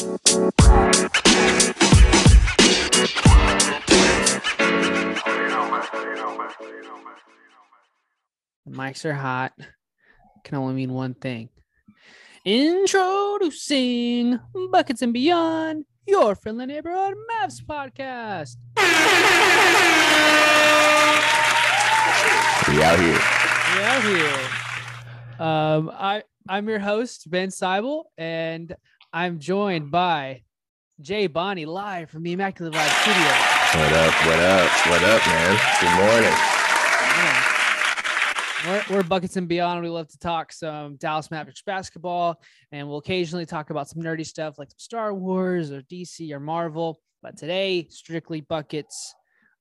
The mics are hot. Can only mean one thing. Introducing Buckets and Beyond, your friendly neighborhood Mavs podcast. We out here. We out here. Um, I I'm your host Ben Seibel, and I'm joined by Jay Bonnie live from the Immaculate Vibe Studio. What up? What up? What up, man? Good morning. We're, we're Buckets and Beyond. We love to talk some Dallas Mavericks basketball, and we'll occasionally talk about some nerdy stuff like some Star Wars or DC or Marvel. But today, strictly Buckets.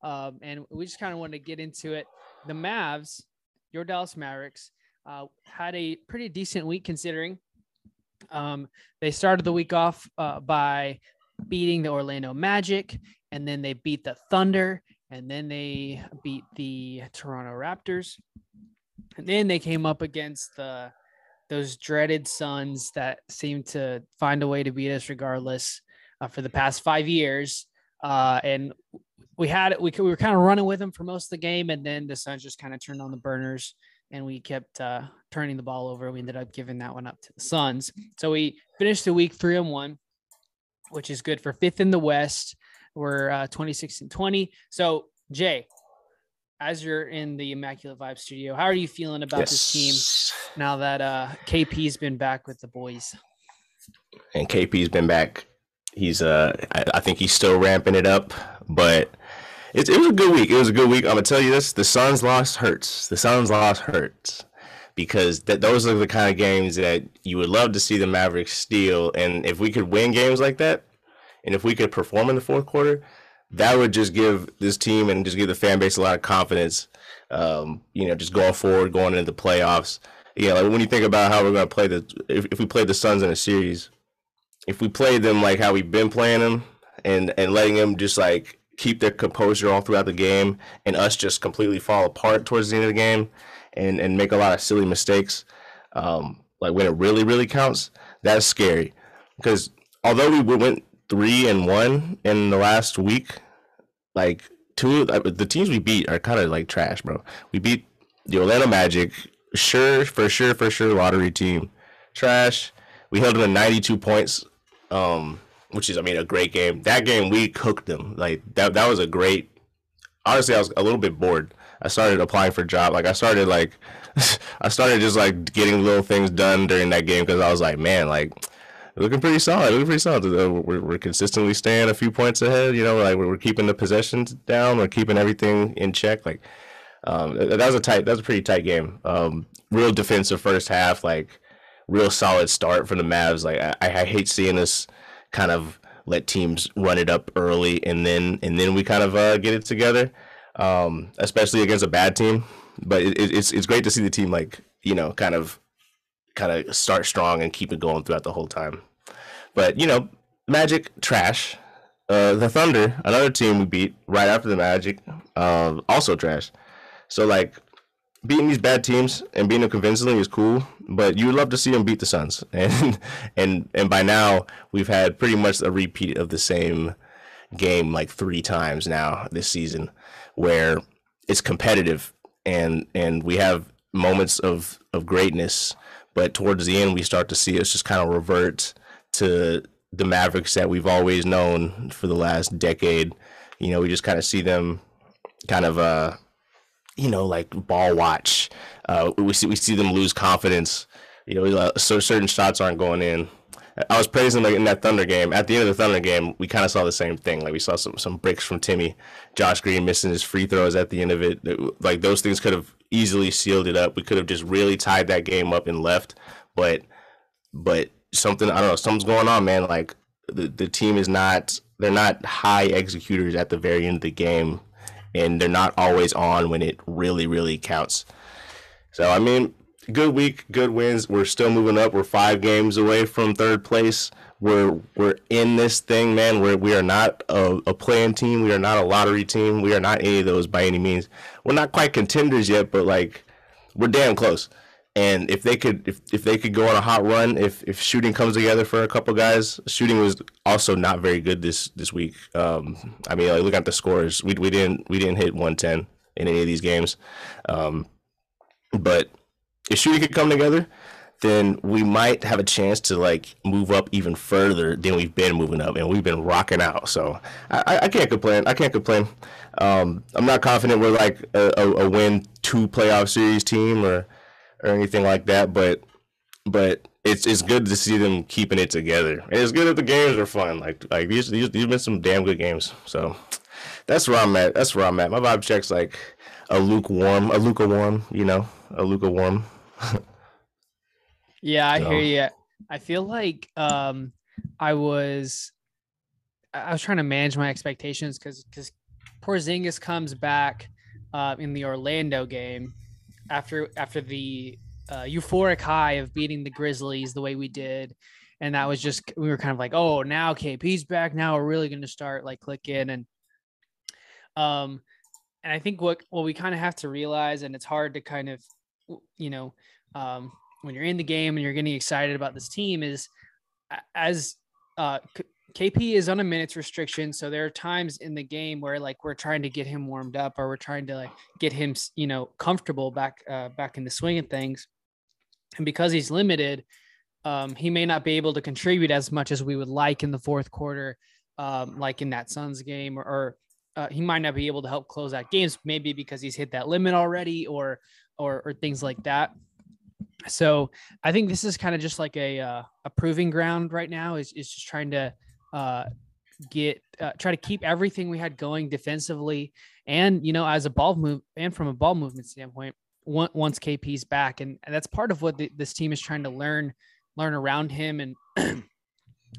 Um, and we just kind of wanted to get into it. The Mavs, your Dallas Mavericks, uh, had a pretty decent week considering. Um, they started the week off uh, by beating the Orlando Magic, and then they beat the Thunder, and then they beat the Toronto Raptors. And then they came up against the those dreaded Suns that seem to find a way to beat us regardless uh, for the past five years. Uh, and we had we, we were kind of running with them for most of the game, and then the Suns just kind of turned on the burners, and we kept uh, turning the ball over. We ended up giving that one up to the Suns. So we finished the week three and one, which is good for fifth in the West. We're uh, 26 and 20. So Jay, as you're in the Immaculate Vibe studio, how are you feeling about this team now that uh, KP's been back with the boys? And KP's been back. He's uh, I, I think he's still ramping it up, but it, it was a good week. It was a good week. I'm gonna tell you this: the Suns loss hurts. The Suns loss hurts because th- those are the kind of games that you would love to see the Mavericks steal. And if we could win games like that, and if we could perform in the fourth quarter, that would just give this team and just give the fan base a lot of confidence. Um, you know, just going forward, going into the playoffs. Yeah, like when you think about how we're to play the, if, if we play the Suns in a series, if we played them like how we've been playing them, and and letting them just like keep their composure all throughout the game, and us just completely fall apart towards the end of the game, and and make a lot of silly mistakes, um, like when it really really counts, that's scary, because although we went three and one in the last week, like two the teams we beat are kind of like trash, bro. We beat the Orlando Magic, sure for sure for sure lottery team, trash. We held them to 92 points, um, which is I mean a great game. That game we cooked them. Like that that was a great. Honestly, I was a little bit bored. I started applying for job. Like I started like I started just like getting little things done during that game because I was like, man, like looking pretty solid. Looking pretty solid. We're, we're consistently staying a few points ahead. You know, like we're, keeping the possessions down. We're keeping everything in check. Like um, that was a tight. That was a pretty tight game. Um, real defensive first half. Like real solid start for the Mavs. Like I, I hate seeing us kind of let teams run it up early and then and then we kind of uh, get it together. Um, especially against a bad team. But it, it's it's great to see the team like you know kind of kind of start strong and keep it going throughout the whole time. But you know, Magic trash. Uh, the Thunder, another team we beat right after the Magic, uh, also trash. So like beating these bad teams and beating them convincingly is cool, but you would love to see them beat the Suns. And and and by now we've had pretty much a repeat of the same game like three times now this season, where it's competitive and and we have moments of of greatness, but towards the end we start to see us just kind of revert to the Mavericks that we've always known for the last decade. You know, we just kind of see them kind of uh you know like ball watch. Uh we see we see them lose confidence. You know, uh, so certain shots aren't going in. I was praising like in that Thunder game. At the end of the Thunder game, we kind of saw the same thing. Like we saw some some bricks from Timmy, Josh Green missing his free throws at the end of it. Like those things could have easily sealed it up. We could have just really tied that game up and left. But but something I don't know, something's going on, man. Like the the team is not they're not high executors at the very end of the game, and they're not always on when it really really counts. So I mean, good week, good wins. We're still moving up. We're five games away from third place. We're we're in this thing, man. We're we are not a, a play-in team. We are not a lottery team. We are not any of those by any means. We're not quite contenders yet, but like we're damn close and if they could if, if they could go on a hot run if if shooting comes together for a couple guys shooting was also not very good this this week. Um i mean like look at the scores. We, we didn't we didn't hit 110 in any of these games. Um but if shooting could come together then we might have a chance to like move up even further than we've been moving up and we've been rocking out. So i, I can't complain. I can't complain. Um i'm not confident we're like a, a, a win two playoff series team or or anything like that, but but it's it's good to see them keeping it together. And it's good that the games are fun. Like like these these these been some damn good games. So that's where I'm at. That's where I'm at. My vibe checks like a lukewarm, a lukewarm, you know, a lukewarm. yeah, I so. hear you. I feel like um I was I was trying to manage my expectations because because Porzingis comes back uh, in the Orlando game after after the uh, euphoric high of beating the Grizzlies the way we did, and that was just we were kind of like, oh, now KP's back. Now we're really going to start like clicking and um, and I think what what we kind of have to realize, and it's hard to kind of you know um, when you're in the game and you're getting excited about this team is as uh, KP is on a minutes restriction, so there are times in the game where like we're trying to get him warmed up or we're trying to like get him, you know, comfortable back uh, back in the swing of things. And because he's limited, um, he may not be able to contribute as much as we would like in the fourth quarter, um, like in that Suns game, or, or uh, he might not be able to help close out games, maybe because he's hit that limit already, or or or things like that. So I think this is kind of just like a uh, a proving ground right now. Is is just trying to uh, get uh, try to keep everything we had going defensively and you know as a ball move and from a ball movement standpoint once KP's back and, and that's part of what the, this team is trying to learn learn around him and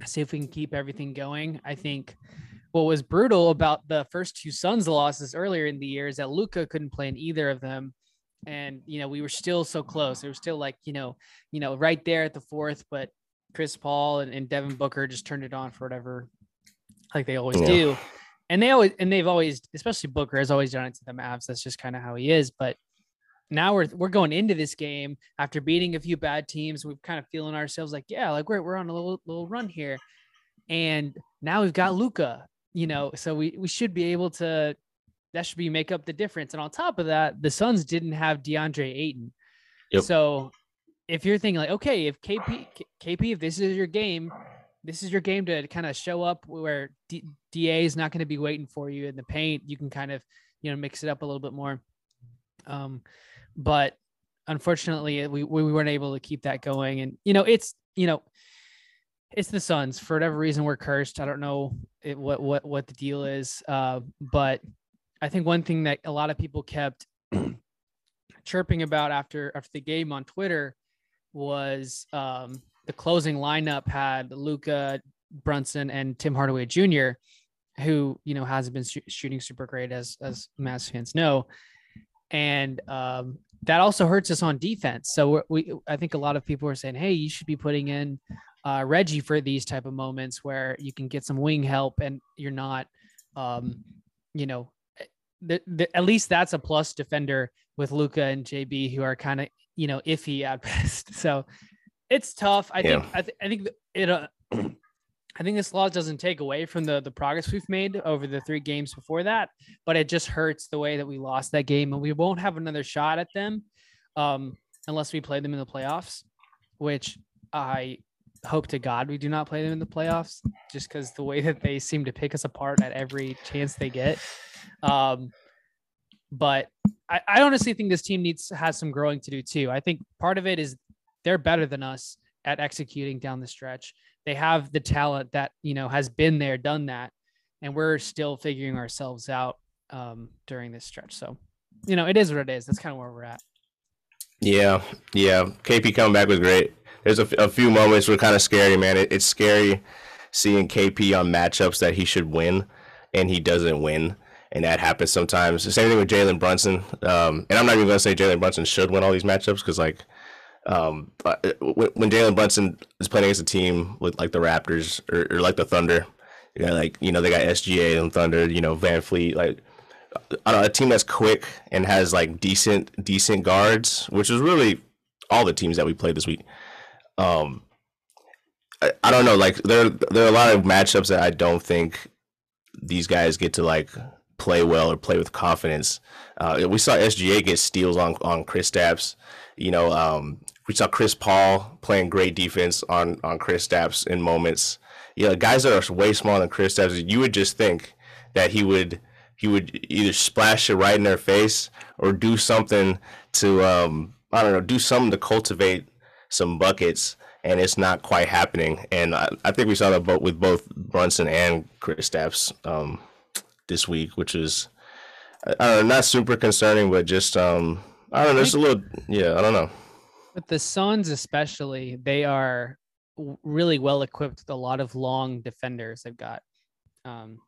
see if we can keep everything going. I think what was brutal about the first two Suns losses earlier in the year is that Luka couldn't play in either of them. And you know, we were still so close. It was still like, you know, you know, right there at the fourth, but Chris Paul and, and Devin Booker just turned it on for whatever, like they always yeah. do. And they always and they've always, especially Booker, has always done it to the Mavs. That's just kind of how he is. But now we're we're going into this game after beating a few bad teams. We're kind of feeling ourselves like, yeah, like we're we're on a little little run here. And now we've got Luka. you know, so we we should be able to that should be make up the difference. And on top of that, the Suns didn't have DeAndre Ayton. Yep. So if you're thinking like, okay, if KP KP, if this is your game, this is your game to kind of show up where DA is not going to be waiting for you in the paint. You can kind of you know mix it up a little bit more. Um, but unfortunately, we we weren't able to keep that going, and you know it's you know it's the Suns for whatever reason we're cursed. I don't know it, what what what the deal is, uh, but I think one thing that a lot of people kept chirping about after after the game on Twitter was um, the closing lineup had Luka Brunson and Tim Hardaway Jr., who you know hasn't been sh- shooting super great as as Mavs fans know, and um, that also hurts us on defense. So we I think a lot of people are saying, hey, you should be putting in uh, Reggie for these type of moments where you can get some wing help and you're not, um, you know, the, the, at least that's a plus defender with Luka and JB who are kind of you know, iffy at best. So it's tough. I yeah. think I, th- I think it. Uh, I think this loss doesn't take away from the the progress we've made over the three games before that, but it just hurts the way that we lost that game, and we won't have another shot at them um, unless we play them in the playoffs, which I hope to God we do not play them in the playoffs, just because the way that they seem to pick us apart at every chance they get. Um, but I, I honestly think this team needs has some growing to do too. I think part of it is they're better than us at executing down the stretch. They have the talent that you know has been there, done that, and we're still figuring ourselves out um, during this stretch. So, you know, it is what it is. That's kind of where we're at. Yeah, yeah. KP coming back was great. There's a, a few moments were kind of scary, man. It, it's scary seeing KP on matchups that he should win, and he doesn't win and that happens sometimes. Same thing with Jalen Brunson. Um, and I'm not even going to say Jalen Brunson should win all these matchups because, like, um, when, when Jalen Brunson is playing against a team with like the Raptors or, or like the Thunder, you got like you know they got SGA and Thunder, you know VanVleet, like a team that's quick and has like decent decent guards, which is really all the teams that we played this week. Um, I, I don't know. Like there, there are a lot of matchups that I don't think these guys get to like play well or play with confidence. Uh, we saw SGA get steals on on Kristaps. You know, um, we saw Chris Paul playing great defense on on Kristaps in moments. You know, guys that are way smaller than Kristaps, you would just think that he would he would either splash it right in their face or do something to um, I don't know, do something to cultivate some buckets and it's not quite happening. And I, I think we saw that both with both Brunson and Kristaps um, this week, which is I don't know, not super concerning, but just um, I don't know, it's a little yeah, I don't know. With the Suns, especially, they are really well equipped with a lot of long defenders. They've got um,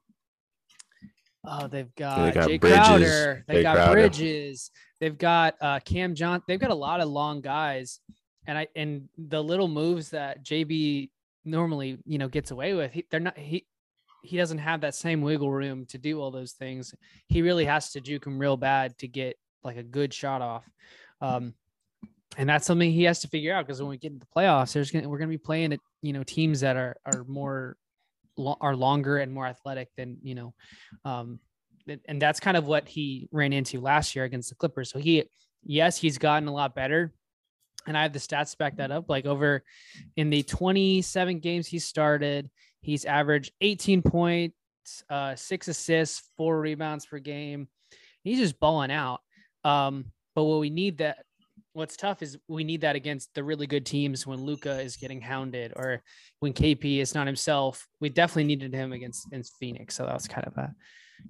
Oh, they've got, they got Jay Bridges, Crowder. They got Crowder. Bridges. They've got uh, Cam John. They've got a lot of long guys and I and the little moves that JB normally you know gets away with, he, they're not he he doesn't have that same wiggle room to do all those things. He really has to juke him real bad to get like a good shot off. Um, and that's something he has to figure out because when we get into the playoffs, there's gonna we're gonna be playing at you know teams that are are more are longer and more athletic than you know, um, and that's kind of what he ran into last year against the Clippers. So he, yes, he's gotten a lot better, and I have the stats to back that up. Like over in the 27 games he started, he's averaged 18 points, uh, six assists, four rebounds per game. He's just balling out. Um, but what we need that what's tough is we need that against the really good teams when Luka is getting hounded or when KP is not himself. We definitely needed him against, against Phoenix. So that was kind of a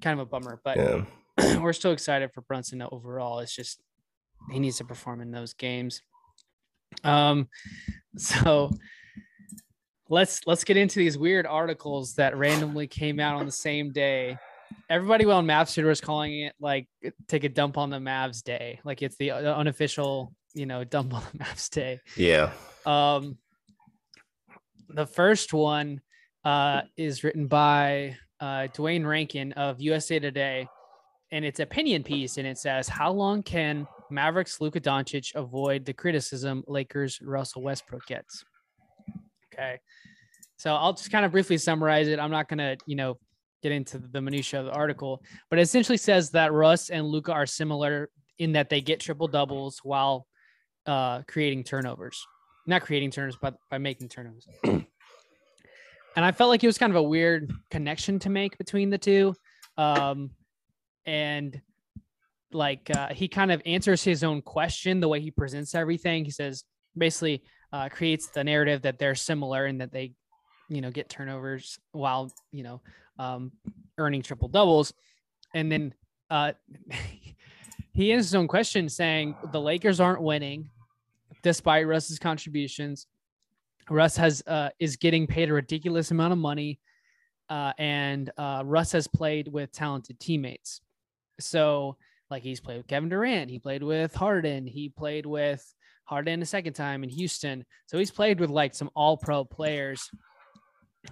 kind of a bummer. But yeah. we're still excited for Brunson overall. It's just he needs to perform in those games. Um, so let's let's get into these weird articles that randomly came out on the same day. Everybody on Mavs Twitter was calling it like take a dump on the Mavs day, like it's the unofficial, you know, dump on the Mavs day. Yeah. Um, the first one uh, is written by uh, Duane Rankin of USA Today, and it's opinion piece, and it says, "How long can Mavericks Luka Doncic avoid the criticism Lakers Russell Westbrook gets. Okay. So I'll just kind of briefly summarize it. I'm not going to, you know, get into the minutia of the article, but it essentially says that Russ and Luka are similar in that they get triple doubles while uh, creating turnovers. Not creating turnovers, but by making turnovers. and I felt like it was kind of a weird connection to make between the two. Um, and like uh, he kind of answers his own question the way he presents everything. He says basically uh, creates the narrative that they're similar and that they, you know, get turnovers while you know um, earning triple doubles, and then uh, he answers his own question saying the Lakers aren't winning despite Russ's contributions. Russ has uh, is getting paid a ridiculous amount of money, uh, and uh, Russ has played with talented teammates. So like he's played with Kevin Durant, he played with Harden, he played with Harden a second time in Houston. So he's played with like some all pro players.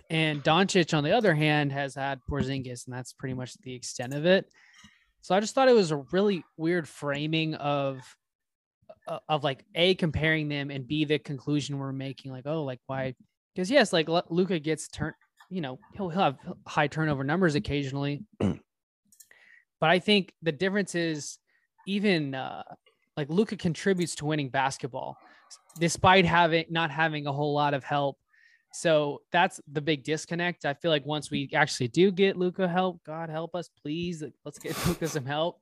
And Doncic, on the other hand, has had Porzingis, and that's pretty much the extent of it. So I just thought it was a really weird framing of uh, of like a comparing them and b the conclusion we're making like oh like why because yes like Luka gets turn you know he'll, he'll have high turnover numbers occasionally but I think the difference is even uh, like Luka contributes to winning basketball despite having not having a whole lot of help. So that's the big disconnect. I feel like once we actually do get Luka help, God help us, please. Let's get Luka some help.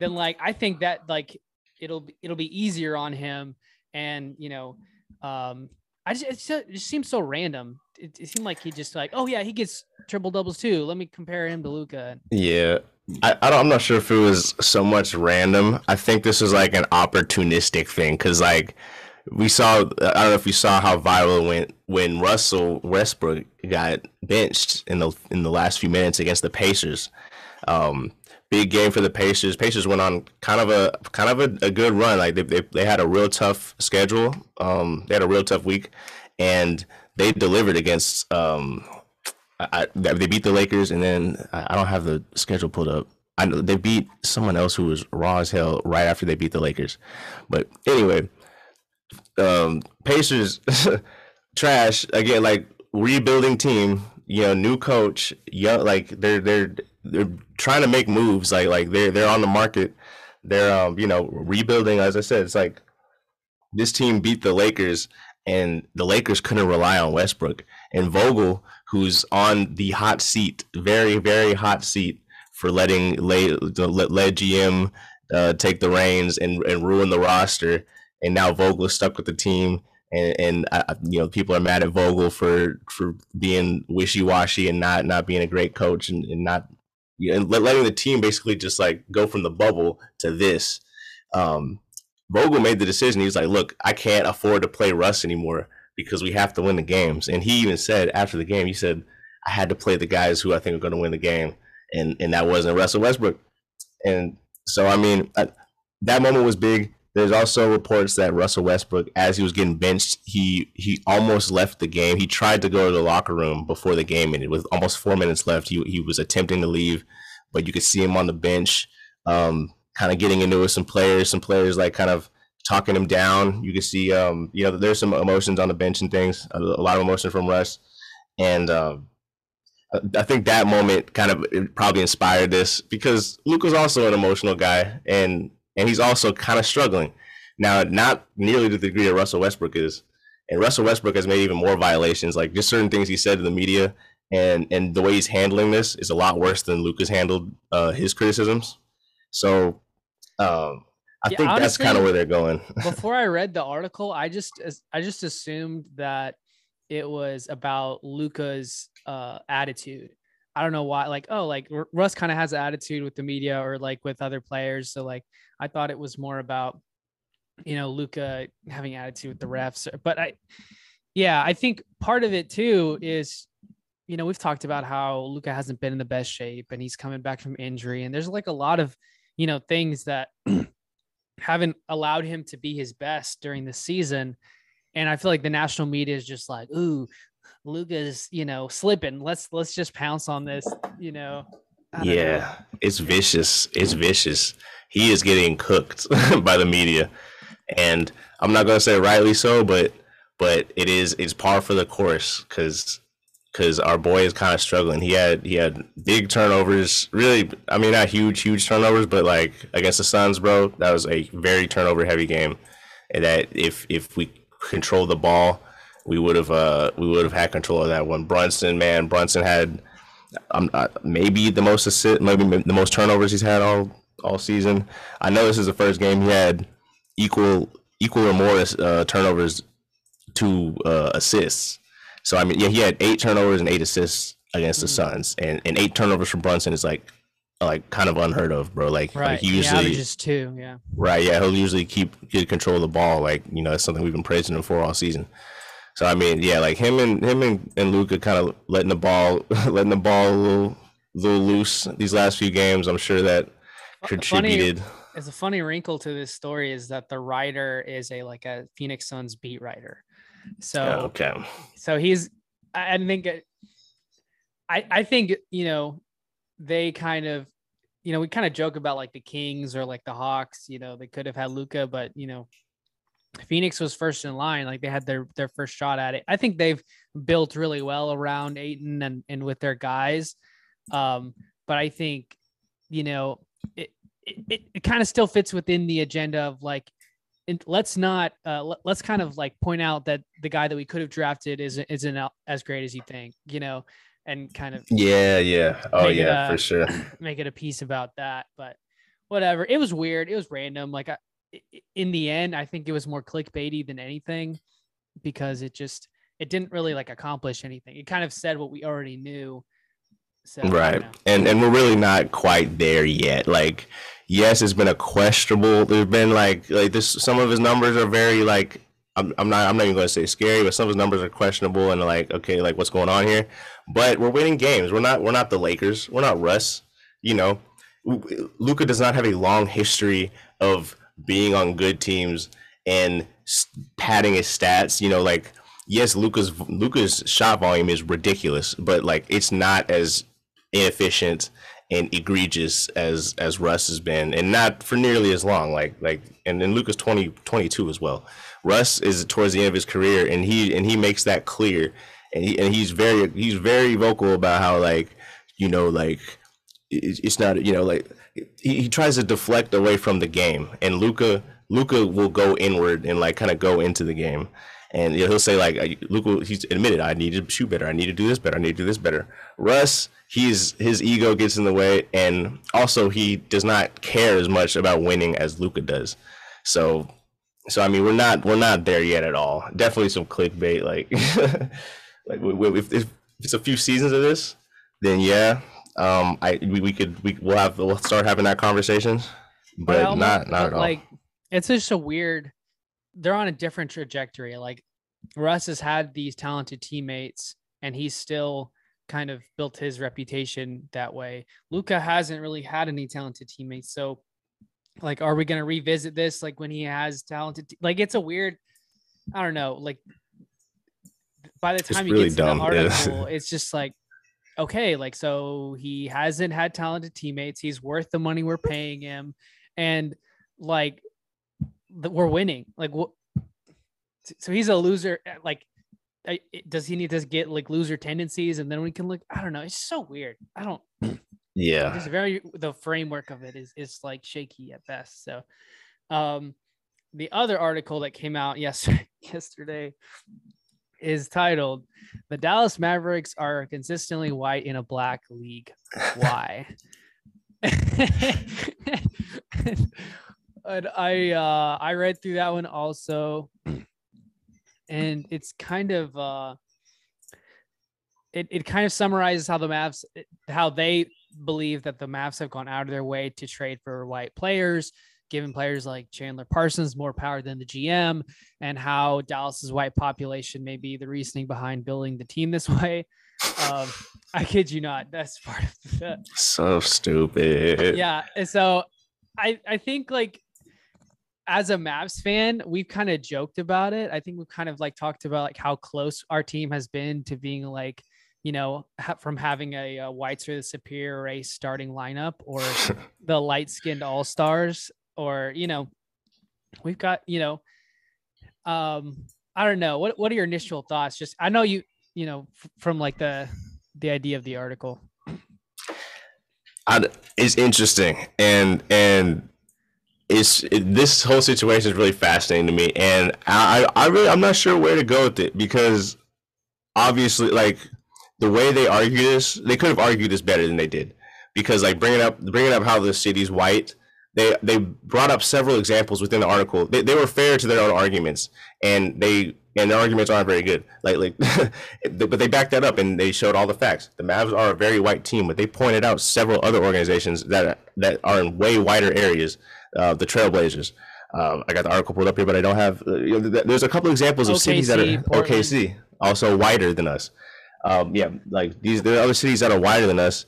Then like I think that like it'll be it'll be easier on him. And you know, um, I just it just, it just seems so random. It, it, seemed like he just like, oh yeah, he gets triple doubles too. Let me compare him to Luka. Yeah, I, I am not sure if it was so much random. I think this was like an opportunistic thing because like we saw. I don't know if you saw how viral went when Russell Westbrook got benched in the in the last few minutes against the Pacers. Um, big game for the Pacers. Pacers went on kind of a kind of a, a good run. Like they, they they had a real tough schedule. Um, they had a real tough week, and they delivered against um I, they beat the Lakers, and then I don't have the schedule pulled up. I know they beat someone else who was raw as hell right after they beat the Lakers. But anyway, um, Pacers trash again. Like rebuilding team, you know, new coach, young. Like they're they're they're trying to make moves. Like like they're they're on the market. They're um you know rebuilding. As I said, it's like this team beat the Lakers, and the Lakers couldn't rely on Westbrook and Vogel, who's on the hot seat, very very hot seat for letting let, let GM uh, take the reins and, and ruin the roster. And now Vogel is stuck with the team, and and uh, you know people are mad at Vogel for for being wishy washy and not not being a great coach and, and not and letting the team basically just like go from the bubble to this. Um, Vogel made the decision. He was like, "Look, I can't afford to play Russ anymore because we have to win the games." And he even said after the game, he said, "I had to play the guys who I think are going to win the game." and and that wasn't Russell Westbrook. And so, I mean, I, that moment was big. There's also reports that Russell Westbrook, as he was getting benched, he he almost left the game. He tried to go to the locker room before the game ended. With almost four minutes left, he he was attempting to leave, but you could see him on the bench, um, kind of getting into it some players. Some players like kind of talking him down. You can see, um, you know, there's some emotions on the bench and things. A, lot of emotion from Russ, and um, I think that moment kind of probably inspired this because Luka was also an emotional guy and and he's also kind of struggling. Now, not nearly to the degree that Russell Westbrook is. And Russell Westbrook has made even more violations, like just certain things he said to the media and and the way he's handling this is a lot worse than Luka has handled uh, his criticisms. So um, I yeah, think honestly, that's kind of where they're going. before I read the article, I just I just assumed that it was about Luka's uh, attitude. I don't know why. Like, oh, like Russ kind of has an attitude with the media or like with other players. So like, I thought it was more about, you know, Luka having attitude with the refs. But I, yeah, I think part of it too is, you know, we've talked about how Luka hasn't been in the best shape and he's coming back from injury, and there's like a lot of, you know, things that haven't allowed him to be his best during the season. And I feel like the national media is just like, ooh, Luka's, you know, slipping. Let's let's just pounce on this, you know. Yeah, know. it's vicious. It's vicious. He is getting cooked by the media. And I'm not gonna say rightly so, but but it is it's par for the course because because our boy is kind of struggling. He had he had big turnovers. Really, I mean not huge huge turnovers, but like against the Suns, bro, that was a very turnover heavy game. And that if if we control the ball, we would have uh, we would have had control of that one. Brunson, man, Brunson had um, uh, maybe the most assist, maybe the most turnovers he's had all all season. I know this is the first game he had equal equal or more uh, turnovers to uh, assists. So I mean, yeah, he had eight turnovers and eight assists against mm-hmm. the Suns, and, and eight turnovers from Brunson is like like kind of unheard of, bro. Like, right. like he usually just two, yeah. Right, yeah. He'll usually keep get control of the ball. Like you know, that's something we've been praising him for all season. So I mean, yeah, like him and him and, and Luka kind of letting the ball letting the ball a little, little loose these last few games. I'm sure that contributed. Funny, it's a funny wrinkle to this story is that the writer is a like a Phoenix Suns beat writer. So okay, so he's I think I I think you know they kind of you know we kind of joke about like the Kings or like the Hawks. You know they could have had Luka, but you know Phoenix was first in line, like they had their their first shot at it. I think they've built really well around Ayton and and with their guys. Um, but I think you know it it, it kind of still fits within the agenda of like let's not uh, let, us kind of like point out that the guy that we could have drafted isn't isn't as great as you think, you know, and kind of yeah yeah oh yeah a, for sure make it a piece about that. But whatever, it was weird, it was random. Like I, in the end, I think it was more clickbaity than anything because it just it didn't really like accomplish anything. It kind of said what we already knew. So, right. And and we're really not quite there yet. Like, yes, it's been a questionable. There's been like like this. Some of his numbers are very like. I'm, I'm not I'm not even going to say scary, but some of his numbers are questionable and like okay, like what's going on here? But we're winning games. We're not we're not the Lakers. We're not Russ. You know, Luka does not have a long history of being on good teams and padding his stats. You know, like yes, Luka's Luka's shot volume is ridiculous, but like it's not as inefficient and egregious as as Russ has been, and not for nearly as long. Like like and then Luka's 20, 22 as well. Russ is towards the end of his career, and he and he makes that clear, and he and he's very he's very vocal about how like you know like it's not you know like he, he tries to deflect away from the game, and Luka Luka will go inward and like kind of go into the game. And you know, he'll say like Luka, he's admitted I need to shoot better. I need to do this better. I need to do this better. Russ, he's his ego gets in the way, and also he does not care as much about winning as Luka does. So, so I mean, we're not we're not there yet at all. Definitely some clickbait. Like, like if, if it's a few seasons of this, then yeah, um, I we, we could we we'll have we'll start having that conversation, but well, not not at all. Like it's just a weird. They're on a different trajectory. Like Russ has had these talented teammates, and he's still kind of built his reputation that way. Luka hasn't really had any talented teammates, so like, are we gonna revisit this like when he has talented? Te- like, it's a weird. I don't know. Like by the time it's he really gets dumb. to the article, yeah. it's just like okay, like so he hasn't had talented teammates. He's worth the money we're paying him, and like we're winning. Like what? So he's a loser. Eh, like, does he need to get like loser tendencies, and then we can look? I don't know. It's so weird. I don't. Yeah. It's very the framework of it is is like shaky at best. So, um, the other article that came out yesterday yesterday is titled "The Dallas Mavericks are consistently white in a black league. Why?" and I uh, I read through that one also, and it's kind of uh, it it kind of summarizes how the Mavs how they believe that the Mavs have gone out of their way to trade for white players, giving players like Chandler Parsons more power than the GM, and how Dallas's white population may be the reasoning behind building the team this way. Um, I kid you not, that's part of the So stupid. Yeah, so I I think like as a Mavs fan, we've kind of joked about it. I think we've kind of like talked about like how close our team has been to being like, you know, ha- from having a, a whites or the superior race starting lineup or the light skinned all stars, or, you know, we've got, you know, um, I don't know. What, what are your initial thoughts? Just, I know you, you know, f- from like the, the idea of the article. I, it's interesting. And, and, it's it, this whole situation is really fascinating to me, and I I really I'm not sure where to go with it because obviously like the way they argue this, they could have argued this better than they did because like bringing up bringing up how the city's white. They, they brought up several examples within the article. They, they were fair to their own arguments, and they and their arguments aren't very good. Like like, but they backed that up and they showed all the facts. The Mavs are a very white team, but they pointed out several other organizations that that are in way wider areas uh, the Trailblazers. Um, I got the article pulled up here, but I don't have. Uh, you know, there's a couple examples of OKC, cities that are Portland. OKC, also wider than us. Um, yeah, like these, there are other cities that are wider than us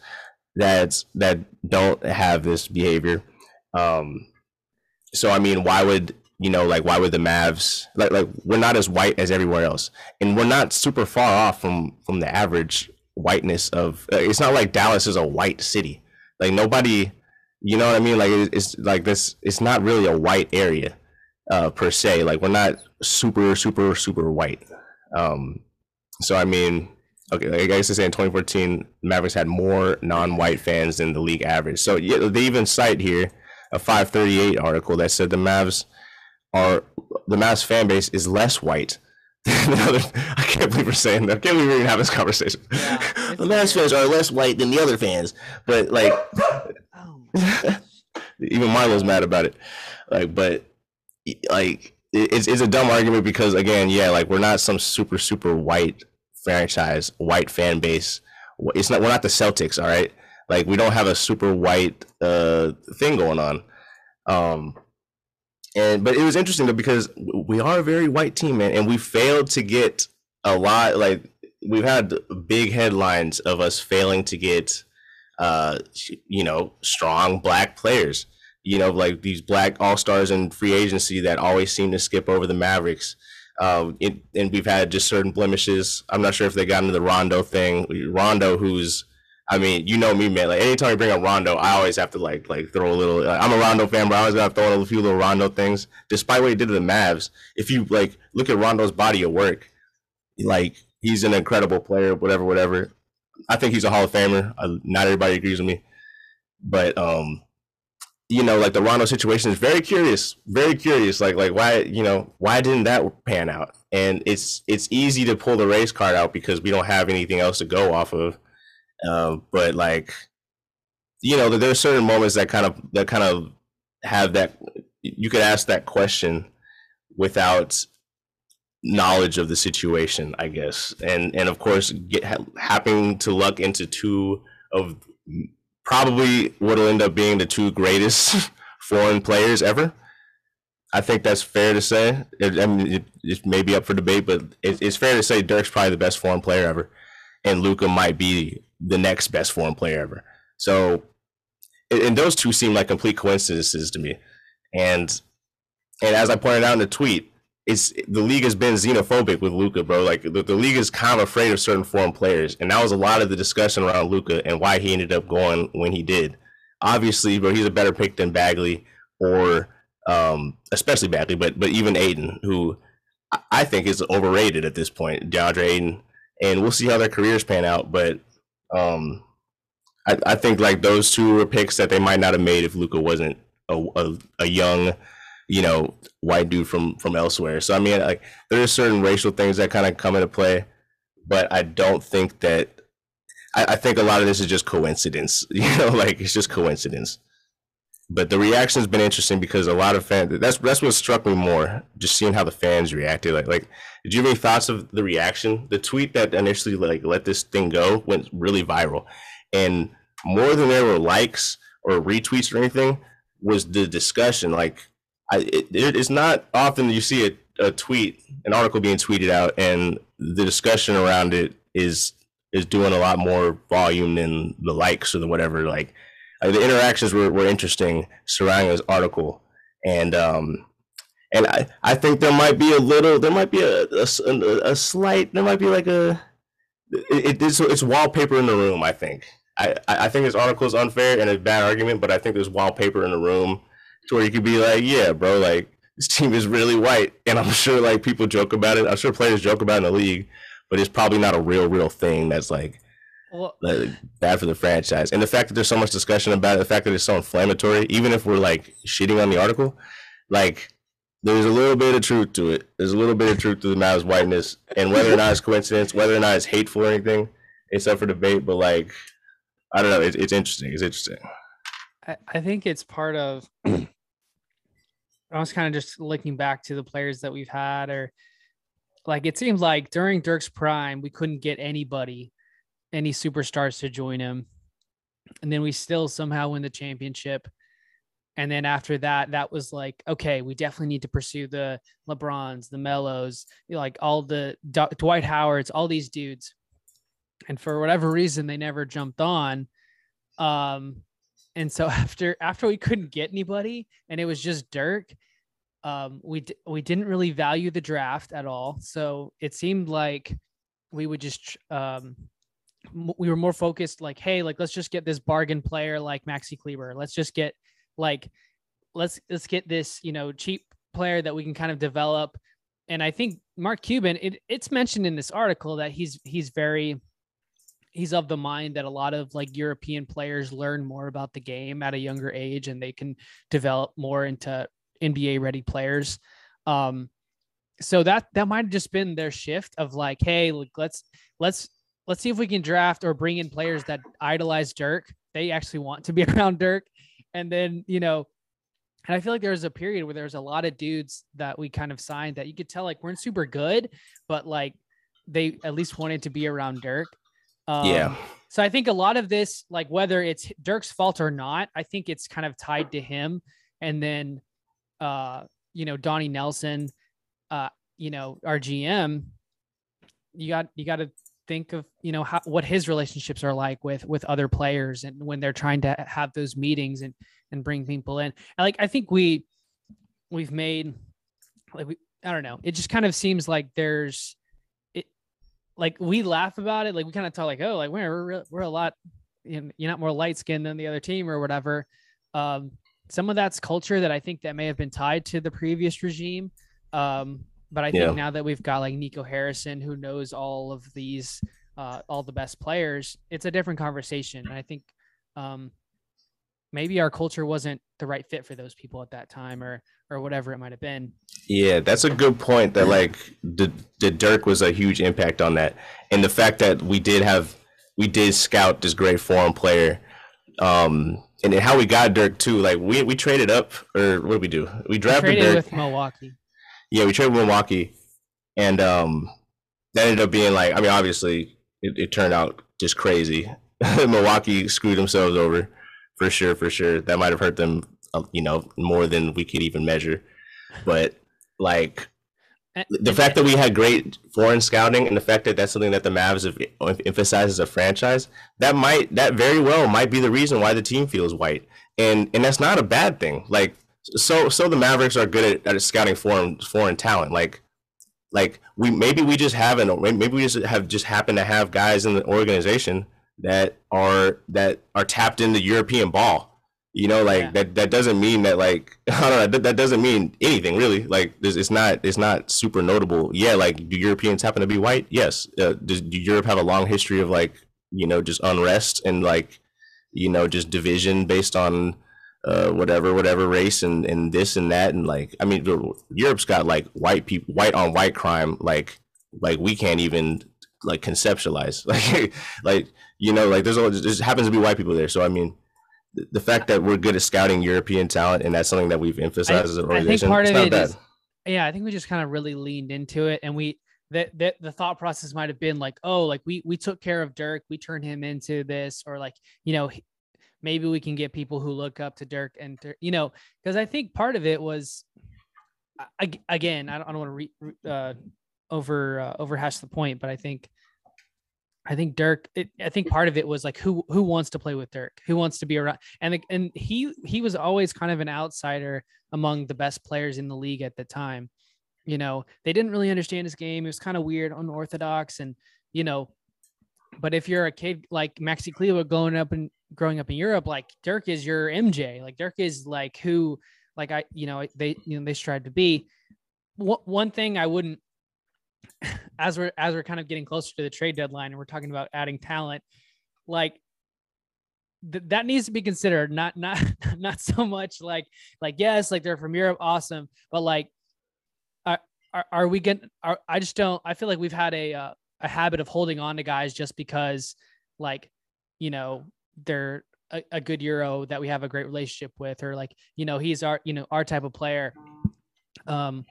that that don't have this behavior. Um, so I mean, why would you know, like, why would the Mavs like like we're not as white as everywhere else, and we're not super far off from from the average whiteness of. Uh, it's not like Dallas is a white city. Like nobody you know what I mean? Like it's like this. It's not really a white area uh, per se. Like we're not super, super, super white. Um, so I mean, okay, like I guess to say in 2014, Mavericks had more non-white fans than the league average. So yeah, they even cite here a 538 article that said the Mavs are the Mavs fan base is less white. other, I can't believe we're saying that. I can't believe we're even having this conversation. Yeah, the Mavs fans are less white than the other fans, but like Even Marlo's mad about it. Like, but like it's it's a dumb argument because again, yeah, like we're not some super super white franchise, white fan base. It's not we're not the Celtics, all right. Like we don't have a super white uh thing going on. Um, and but it was interesting though because we are a very white team, man, and we failed to get a lot. Like we've had big headlines of us failing to get uh, you know, strong black players. You know, like these black all stars in free agency that always seem to skip over the Mavericks. Um, it, and we've had just certain blemishes. I'm not sure if they got into the Rondo thing. Rondo, who's I mean, you know me, man. Like anytime you bring up Rondo, I always have to like like throw a little. I'm a Rondo fan, but I always got to throw a few little Rondo things. Despite what he did to the Mavs, if you like look at Rondo's body of work, like he's an incredible player. Whatever, whatever. I think he's a Hall of Famer. Uh, not everybody agrees with me, but um, you know, like the Rondo situation is very curious, very curious. Like, like why, you know, why didn't that pan out? And it's it's easy to pull the race card out because we don't have anything else to go off of. Uh, but like, you know, there are certain moments that kind of that kind of have that you could ask that question without knowledge of the situation, I guess, and and of course, get happening to luck into two of probably what will end up being the two greatest foreign players ever. I think that's fair to say. It, I mean, it, it, may be up for debate, but it, it's fair to say Dirk's probably the best foreign player ever, and Luka might be the next best foreign player ever. So, and those two seem like complete coincidences to me. And and as I pointed out in the tweet, it's the league has been xenophobic with Luka, bro. Like the, the league is kind of afraid of certain foreign players, and that was a lot of the discussion around Luka and why he ended up going when he did. Obviously, bro, he's a better pick than Bagley or um, especially Bagley, but but even Ayton, who I think is overrated at this point, DeAndre Ayton, and we'll see how their careers pan out. But um, I, I think like those two were picks that they might not have made if Luka wasn't a, a, a young you know, white dude from from elsewhere. So I mean, like there are certain racial things that kind of come into play, but I don't think that. I, I think a lot of this is just coincidence. You know, like it's just coincidence. But the reaction has been interesting because a lot of fans. That's that's what struck me more. Just seeing how the fans reacted. Like like, did you have any thoughts of the reaction? The tweet that initially like let this thing go went really viral, and more than there were likes or retweets or anything was the discussion. Like I, it, it's not often you see a, a tweet, an article being tweeted out, and the discussion around it is is doing a lot more volume than the likes or the whatever. Like uh, the interactions were, were interesting surrounding this article, and um, and I, I think there might be a little, there might be a a, a slight, there might be like a it, it's it's wallpaper in the room. I think I I think this article is unfair and a bad argument, but I think there's wallpaper in the room to where you could be like, yeah, bro, like this team is really white, and I'm sure like people joke about it. I'm sure players joke about it in the league, but it's probably not a real, real thing that's like, well, like bad for the franchise. And the fact that there's so much discussion about it, the fact that it's so inflammatory, even if we're like shitting on the article, like there's a little bit of truth to it. There's a little bit of truth to the Mavs whiteness, and whether or not it's coincidence, whether or not it's hateful or anything, it's up for debate. But like, I don't know. It's, it's interesting. It's interesting. I, I think it's part of I was kind of just looking back to the players that we've had, or like it seems like during Dirk's prime, we couldn't get anybody, any superstars to join him. And then we still somehow win the championship. And then after that, that was like, okay, we definitely need to pursue the LeBrons, the know, like all the D- Dwight Howards, all these dudes. And for whatever reason, they never jumped on. Um, and so after after we couldn't get anybody and it was just Dirk, um, we d- we didn't really value the draft at all. So it seemed like we would just um, we were more focused like, hey, like let's just get this bargain player like Maxi Kleber. Let's just get like let's let's get this you know cheap player that we can kind of develop. And I think Mark Cuban, it, it's mentioned in this article that he's he's very he's of the mind that a lot of like European players learn more about the game at a younger age and they can develop more into NBA ready players. Um, so that that might have just been their shift of like, hey, look, let's let's let's see if we can draft or bring in players that idolize Dirk. They actually want to be around Dirk, and then you know, and I feel like there was a period where there was a lot of dudes that we kind of signed that you could tell like weren't super good, but like they at least wanted to be around Dirk. Um, yeah. So I think a lot of this, like whether it's Dirk's fault or not, I think it's kind of tied to him. And then, uh, you know, Donnie Nelson, uh, you know, our GM, you got you got to think of you know how what his relationships are like with with other players and when they're trying to have those meetings and and bring people in. And like I think we we've made like we I don't know. It just kind of seems like there's like we laugh about it, like we kind of talk like, oh, like we're we're a lot you're not more light skinned than the other team or whatever. Um, some of that's culture that I think that may have been tied to the previous regime. Um, but I think yeah. now that we've got like Nico Harrison, who knows all of these, uh, all the best players, it's a different conversation. And I think um, maybe our culture wasn't the right fit for those people at that time, or or whatever it might have been. Yeah, that's a good point. That like the the Dirk was a huge impact on that, and the fact that we did have we did scout this great foreign player. Um, and then how we got Dirk too. Like we we traded up, or what did we do? We drafted we Dirk with Milwaukee. Yeah, we traded with Milwaukee, and um, that ended up being like. I mean, obviously, it, it turned out just crazy. Milwaukee screwed themselves over, for sure, for sure. That might have hurt them, uh, you know, more than we could even measure. But like, the fact that we had great foreign scouting and the fact that that's something that the Mavs have emphasized as a franchise, that might that very well might be the reason why the team feels white, and and that's not a bad thing. Like so so the Mavericks are good at, at scouting foreign foreign talent. Like like we maybe we just haven't maybe we just have just happened to have guys in the organization that are that are tapped into European ball. You know like yeah. that that doesn't mean that like i don't know that, that doesn't mean anything really. Like it's not it's not super notable. Yeah like do europeans happen to be white? Yes. Uh, does do europe have a long history of like you know just unrest and like you know just division based on uh, whatever whatever race and and this and that? And like i mean europe's got like white people white on white crime like like we can't even like conceptualize. Like like you know like there's all just happens to be white people there so i mean the fact that we're good at scouting European talent and that's something that we've emphasized I, as an organization. I think part of it is, yeah, I think we just kind of really leaned into it and we that that the thought process might have been like, oh, like we we took care of Dirk, we turned him into this, or like you know maybe we can get people who look up to Dirk and you know because I think part of it was again I don't, I don't want to re, uh, over uh, overhash the point, but I think I think Dirk. It, I think part of it was like who who wants to play with Dirk, who wants to be around, and and he he was always kind of an outsider among the best players in the league at the time. You know, they didn't really understand his game. It was kind of weird, unorthodox, and you know, but if you're a kid like Maxi Kleber growing up and growing up in Europe, like Dirk is your MJ. Like Dirk is like who, like I, you know, they you know they strive to be. One thing I wouldn't as we're as we're kind of getting closer to the trade deadline and we're talking about adding talent, like th- that needs to be considered. Not not not so much like like yes, like they're from Europe, awesome, but like are are, are we getting? Are, I just don't. I feel like we've had a uh, a habit of holding on to guys just because like you know they're a, a good Euro that we have a great relationship with, or like you know he's our you know our type of player. Um,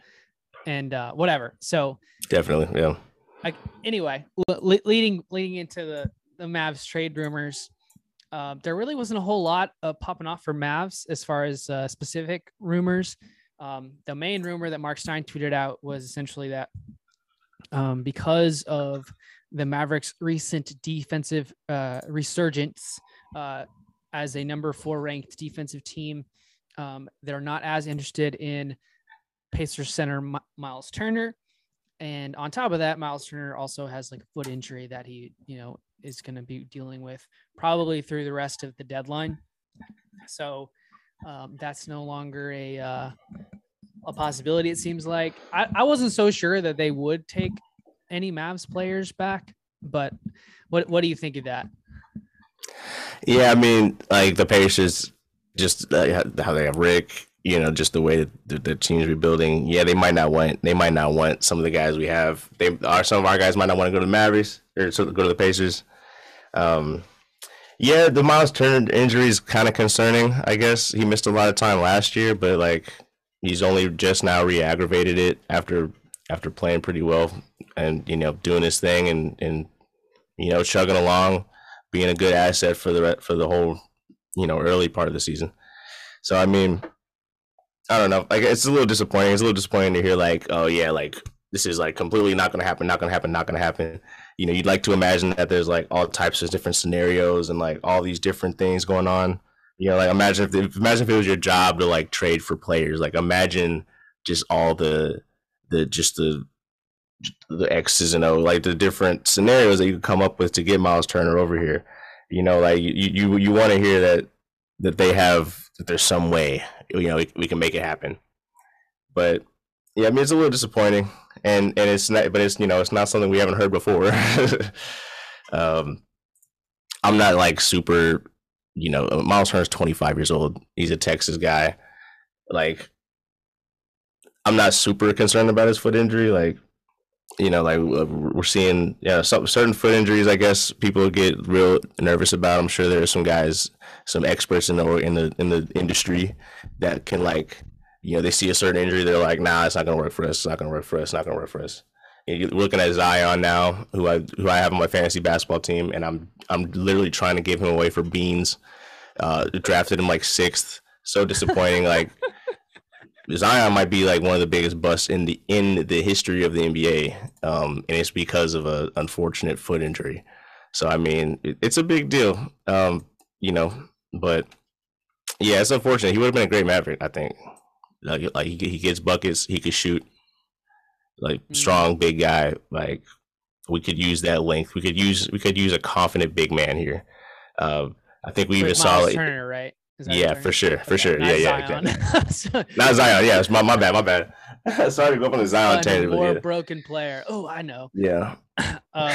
and uh, whatever. So definitely, yeah. Like anyway, le- leading leading into the the Mavs trade rumors, uh, there really wasn't a whole lot of popping off for Mavs as far as uh, specific rumors. Um, the main rumor that Marc Stein tweeted out was essentially that um, because of the Mavericks' recent defensive uh, resurgence uh, as a number four ranked defensive team, um, they're not as interested in Pacers center Miles Turner. And on top of that, Miles Turner also has like a foot injury that he, you know, is going to be dealing with probably through the rest of the deadline. So um, that's no longer a uh, a possibility. It seems like I, I wasn't so sure that they would take any Mavs players back, but what what do you think of that? Yeah, I mean, like the Pacers, just uh, how they have Rick, you know, just the way that the, team's rebuilding. Yeah, they might not want they might not want some of the guys we have. They are some of our guys might not want to go to the Mavericks or go to the Pacers. Um, yeah, the Miles Turner injury is kind of concerning. I guess he missed a lot of time last year, but like he's only just now re-aggravated it after after playing pretty well and you know doing his thing and and you know chugging along, being a good asset for the for the whole you know early part of the season. So I mean, I don't know. Like it's a little disappointing. It's a little disappointing to hear like, oh yeah, like this is like completely not gonna happen, not gonna happen, not gonna happen. You know, you'd like to imagine that there's like all types of different scenarios and like all these different things going on. You know, like imagine if, imagine if it was your job to like trade for players. Like imagine just all the the just the the X's and O, like the different scenarios that you could come up with to get Miles Turner over here. You know, like you you you want to hear that that they have that there's some way you know we, we can make it happen. But yeah, I mean it's a little disappointing, and and it's not, but it's you know it's not something we haven't heard before. um, I'm not like super, you know, Miles Turner's 25 years old. He's a Texas guy. Like, I'm not super concerned about his foot injury. Like, you know, like uh, we're seeing, yeah, some certain foot injuries. I guess people get real nervous about. I'm sure there are some guys, some experts in the in the in the industry that can like, you know, they see a certain injury, they're like, nah, it's not gonna work for us. It's not gonna work for us. It's not gonna work for us. You're looking at Zion now, who I who I have on my fantasy basketball team, and I'm I'm literally trying to give him away for beans. Uh, drafted him like sixth. So disappointing. like Zion might be like one of the biggest busts in the in the history of the NBA, um, and it's because of an unfortunate foot injury. So I mean, it, it's a big deal, um, you know. But yeah, it's unfortunate. He would have been a great Maverick, I think. Like, like he, he gets buckets, he could shoot, like mm-hmm. strong big guy. Like we could use that length. We could use we could use a confident big man here. Um, I think we even saw it. Turner, right? Yeah, for sure, for okay, sure. Yeah, yeah. Exactly. not Zion. Yeah, it's my, my bad, my bad. Sorry to go up on the Zion tangent. More yeah. broken player. Oh, I know. Yeah. um,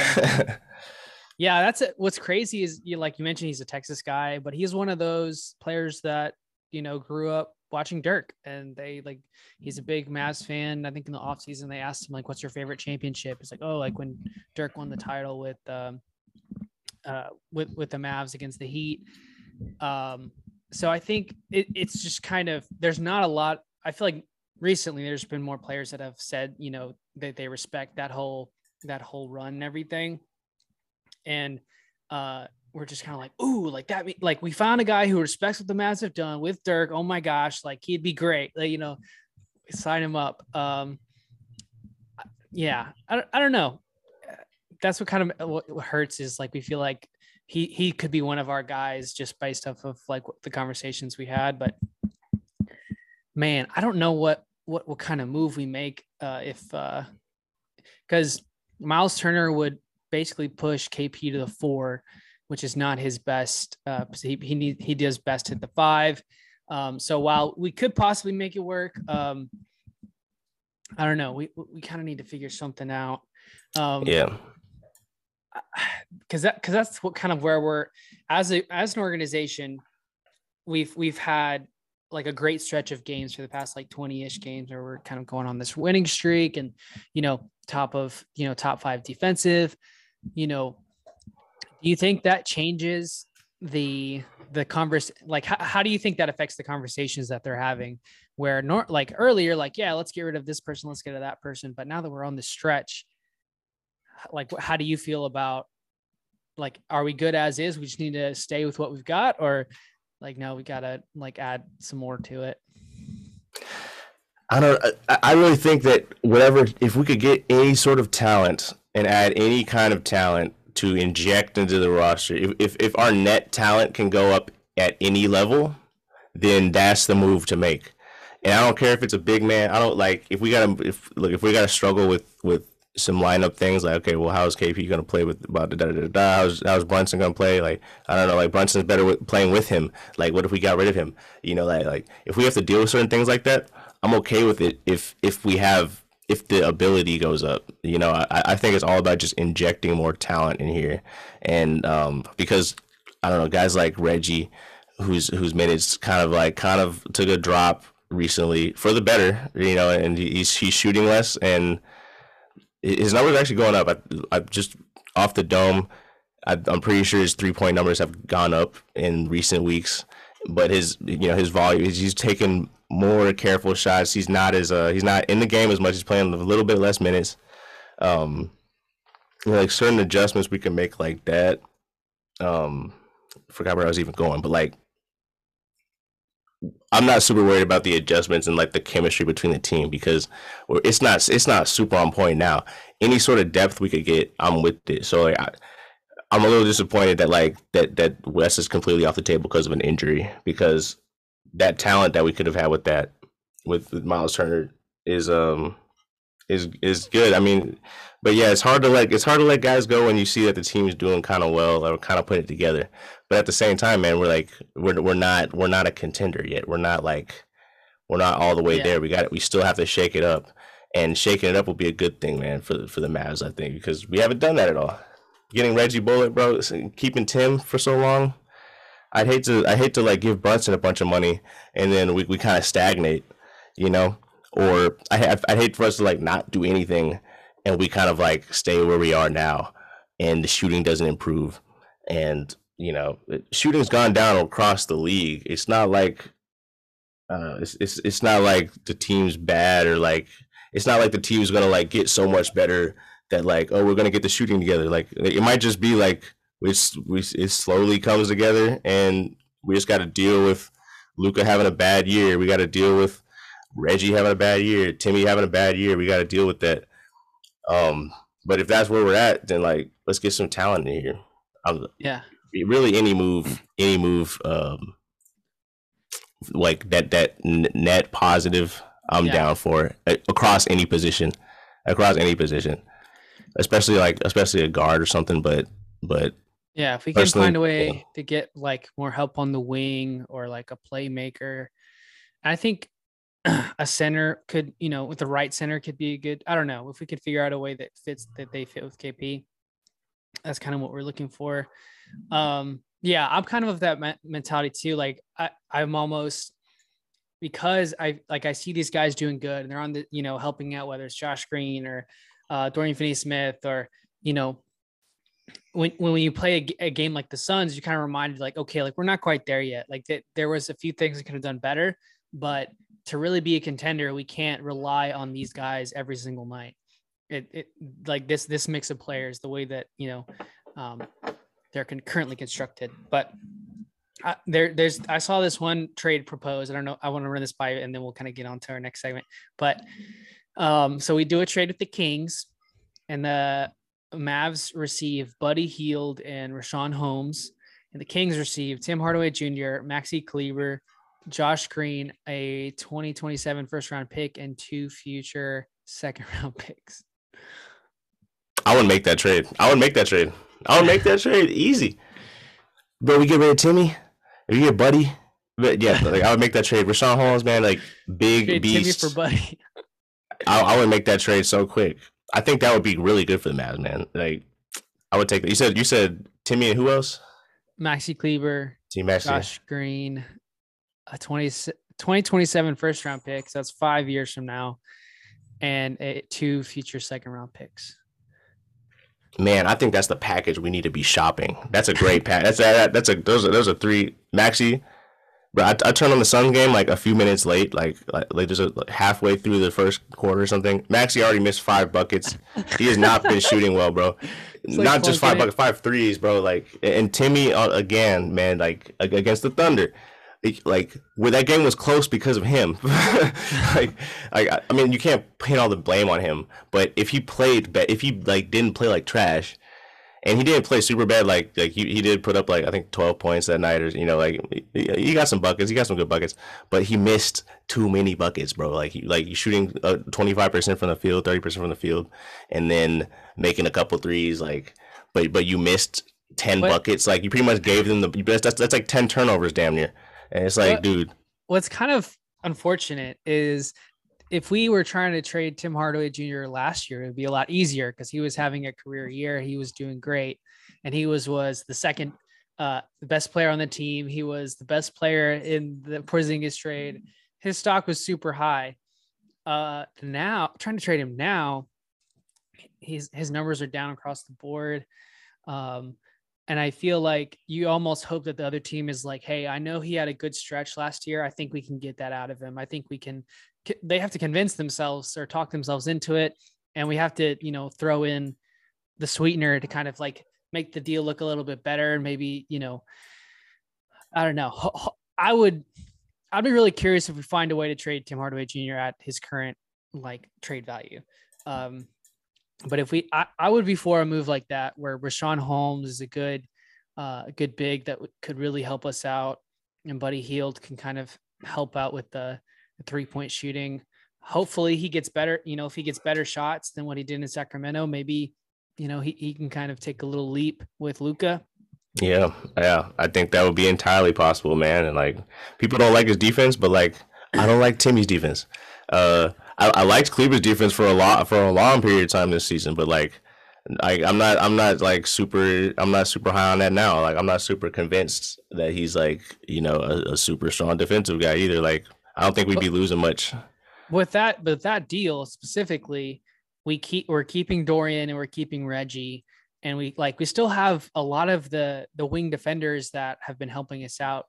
yeah, that's it. What's crazy is you like you mentioned he's a Texas guy, but he's one of those players that you know grew up watching Dirk, and they like he's a big Mavs fan. I think in the off season they asked him like, "What's your favorite championship?" It's like, "Oh, like when Dirk won the title with um, uh, with with the Mavs against the Heat." Um, so I think it, it's just kind of there's not a lot. I feel like recently there's been more players that have said you know that they respect that whole that whole run and everything, and uh, we're just kind of like, ooh, like that. Like we found a guy who respects what the Mavs have done with Dirk. Oh my gosh, like he'd be great. Like you know, sign him up. Um, yeah, I, I don't know. That's what kind of what hurts is like we feel like he he could be one of our guys just based off of like the conversations we had. But man, I don't know what what what kind of move we make uh, if uh because uh, Miles Turner would basically push KP to the four, which is not his best. Uh, he he need, he does best at the five. Um, so while we could possibly make it work, um, I don't know. We we kind of need to figure something out. Um, yeah because that because that's what kind of where we're as a as an organization we've we've had like a great stretch of games for the past like 20-ish games where we're kind of going on this winning streak and you know top of you know top five defensive. You know do you think that changes the the converse like how, how do you think that affects the conversations that they're having where nor like earlier like yeah let's get rid of this person let's get rid of that person but now that we're on the stretch like how do you feel about like are we good as is? We just need to stay with what we've got or like no we gotta like add some more to it? I don't uh, i really think that whatever if we could get any sort of talent and add any kind of talent to inject into the roster if, if, if our net talent can go up at any level then that's the move to make. And i don't care if it's a big man i don't like if we gotta if look if we gotta struggle with with some lineup things like okay well how's KP gonna play with about the da da da da how's how's Brunson gonna play? Like I don't know like Brunson's better with playing with him. Like what if we got rid of him? You know like like if we have to deal with certain things like that I'm okay with it if if we have if the ability goes up. You know I, I think it's all about just injecting more talent in here. And um because I don't know guys like Reggie who's whose minutes kind of like kind of took a drop recently for the better you know and he's he's shooting less and his numbers actually going up. I, I just off the dome. I, am pretty sure his three point numbers have gone up in recent weeks, but his you know his volume he's, he's taking more careful shots. He's not as uh he's not in the game as much. He's playing a little bit less minutes. Um, like certain adjustments we can make like that. Um, forgot where I was even going, but like I'm not super worried about the adjustments and like the chemistry between the team because it's not it's not super on point now. Any sort of depth we could get, I'm with it. So like, I, I'm a little disappointed that like that that West is completely off the table because of an injury because that talent that we could have had with that with, with Miles Turner is um is is good. I mean, but yeah, it's hard to like it's hard to let guys go when you see that the team's doing kind of well or kind of putting it together. But at the same time, man, we're like we're we're not we're not a contender yet. We're not like we're not all the way yeah. there. We got it. We still have to shake it up, and shaking it up will be a good thing, man, for for the Mavs. I think because we haven't done that at all. Getting Reggie Bullock, bro, keeping Tim for so long. I'd hate to I hate to like give Brunson a bunch of money and then we, we kind of stagnate, you know or I I hate for us to like not do anything and we kind of like stay where we are now and the shooting doesn't improve and you know shooting's gone down across the league it's not like uh it's it's, it's not like the team's bad or like it's not like the team's gonna like get so much better that like oh we're gonna get the shooting together like it might just be like we, we it slowly comes together and we just got to deal with Luka having a bad year we got to deal with Reggie having a bad year, Timmy having a bad year. We got to deal with that. Um, but if that's where we're at, then like let's get some talent in here. I'm, yeah. Really, any move, any move, um, like that that net positive, I'm yeah. down for across any position, across any position, especially like especially a guard or something. But but yeah, if we can find a way yeah. to get like more help on the wing or like a playmaker, I think a center could, you know, with the right center could be a good. I don't know if we could figure out a way that fits that they fit with KP. That's kind of what we're looking for. Um, yeah, I'm kind of of that me- mentality too. Like I, I'm almost because I like I see these guys doing good and they're on the, you know, helping out whether it's Josh Green or uh, Dorian Finney-Smith or you know, when when you play a, a, game like the Suns, you kind of reminded like, okay, like we're not quite there yet. Like th- there was a few things we could have done better, but to really be a contender, we can't rely on these guys every single night. It, it like this this mix of players, the way that you know um, they're con- currently constructed. But I, there, there's I saw this one trade proposed. I don't know. I want to run this by, and then we'll kind of get on to our next segment. But um, so we do a trade with the Kings, and the Mavs receive Buddy Hield and Richaun Holmes, and the Kings receive Tim Hardaway Jr., Maxi Kleber, Josh Green a 2027 first round pick and two future second round picks. I would make that trade. I would make that trade. I would make that trade easy. But we get rid of Timmy. If you get Buddy, but yeah, like I would make that trade. Richaun Holmes, man, like big trade beast. Timmy for Buddy. I, I would make that trade so quick. I think that would be really good for the Mavs, man. Like I would take that. You said you said Timmy and who else? Maxi Kleber, Team Maxi. Josh Green, a 20, 2027 first round pick. So that's five years from now, and a, two future second round picks. Man, I think that's the package we need to be shopping. That's a great pack. That's a, that's a those are those are three Maxi. But I, I turned on the Sun game like a few minutes late, like like, like just a, like halfway through the first quarter or something. Maxi already missed five buckets. He has not been shooting well, bro. Like not just five buckets, five threes, bro. Like and Timmy uh, again, man, like against the Thunder like where that game was close because of him. like, like I mean, you can't pin all the blame on him, but if he played, if he like didn't play like trash, and he didn't play super bad, like like he, he did put up like I think twelve points that night, or you know, like he, he got some buckets, he got some good buckets, but he missed too many buckets, bro. Like he like shooting uh, twenty five percent from the field, thirty percent from the field, and then making a couple threes, like, but but you missed ten what? buckets, like you pretty much gave them the that's that's like ten turnovers, damn near. And it's like, what, dude. What's kind of unfortunate is if we were trying to trade Tim Hardaway Jr. last year, it'd be a lot easier because he was having a career year. He was doing great, and he was was the second, uh, the best player on the team. He was the best player in the Porzingis trade. His stock was super high. Uh, now trying to trade him now, his his numbers are down across the board. Um, and I feel like you almost hope that the other team is like, hey, I know he had a good stretch last year. I think we can get that out of him. I think we can. They have to convince themselves or talk themselves into it, and we have to, you know, throw in the sweetener to kind of like make the deal look a little bit better. And maybe, you know, I don't know. I would, I'd be really curious if we find a way to trade Tim Hardaway Jr. at his current like trade value. Um, but if we, I, I would be for a move like that where Richaun Holmes is a good, uh, a good big that w- could really help us out, and Buddy Hield can kind of help out with the, the three point shooting. hopefully he gets better. You know, if he gets better shots than what he did in Sacramento, maybe you know he, he can kind of take a little leap with Luka. Yeah, yeah, I think that would be entirely possible, man. And like people don't like his defense, but like I don't like Timmy's defense. Uh, I, I liked Kleber's defense for a lot for a long period of time this season, but like I, I'm not I'm not like super I'm not super high on that now. Like I'm not super convinced that he's like you know a, a super strong defensive guy either. Like I don't think we'd be losing much with that. But that deal specifically, we keep we're keeping Dorian and we're keeping Reggie, and we like we still have a lot of the the wing defenders that have been helping us out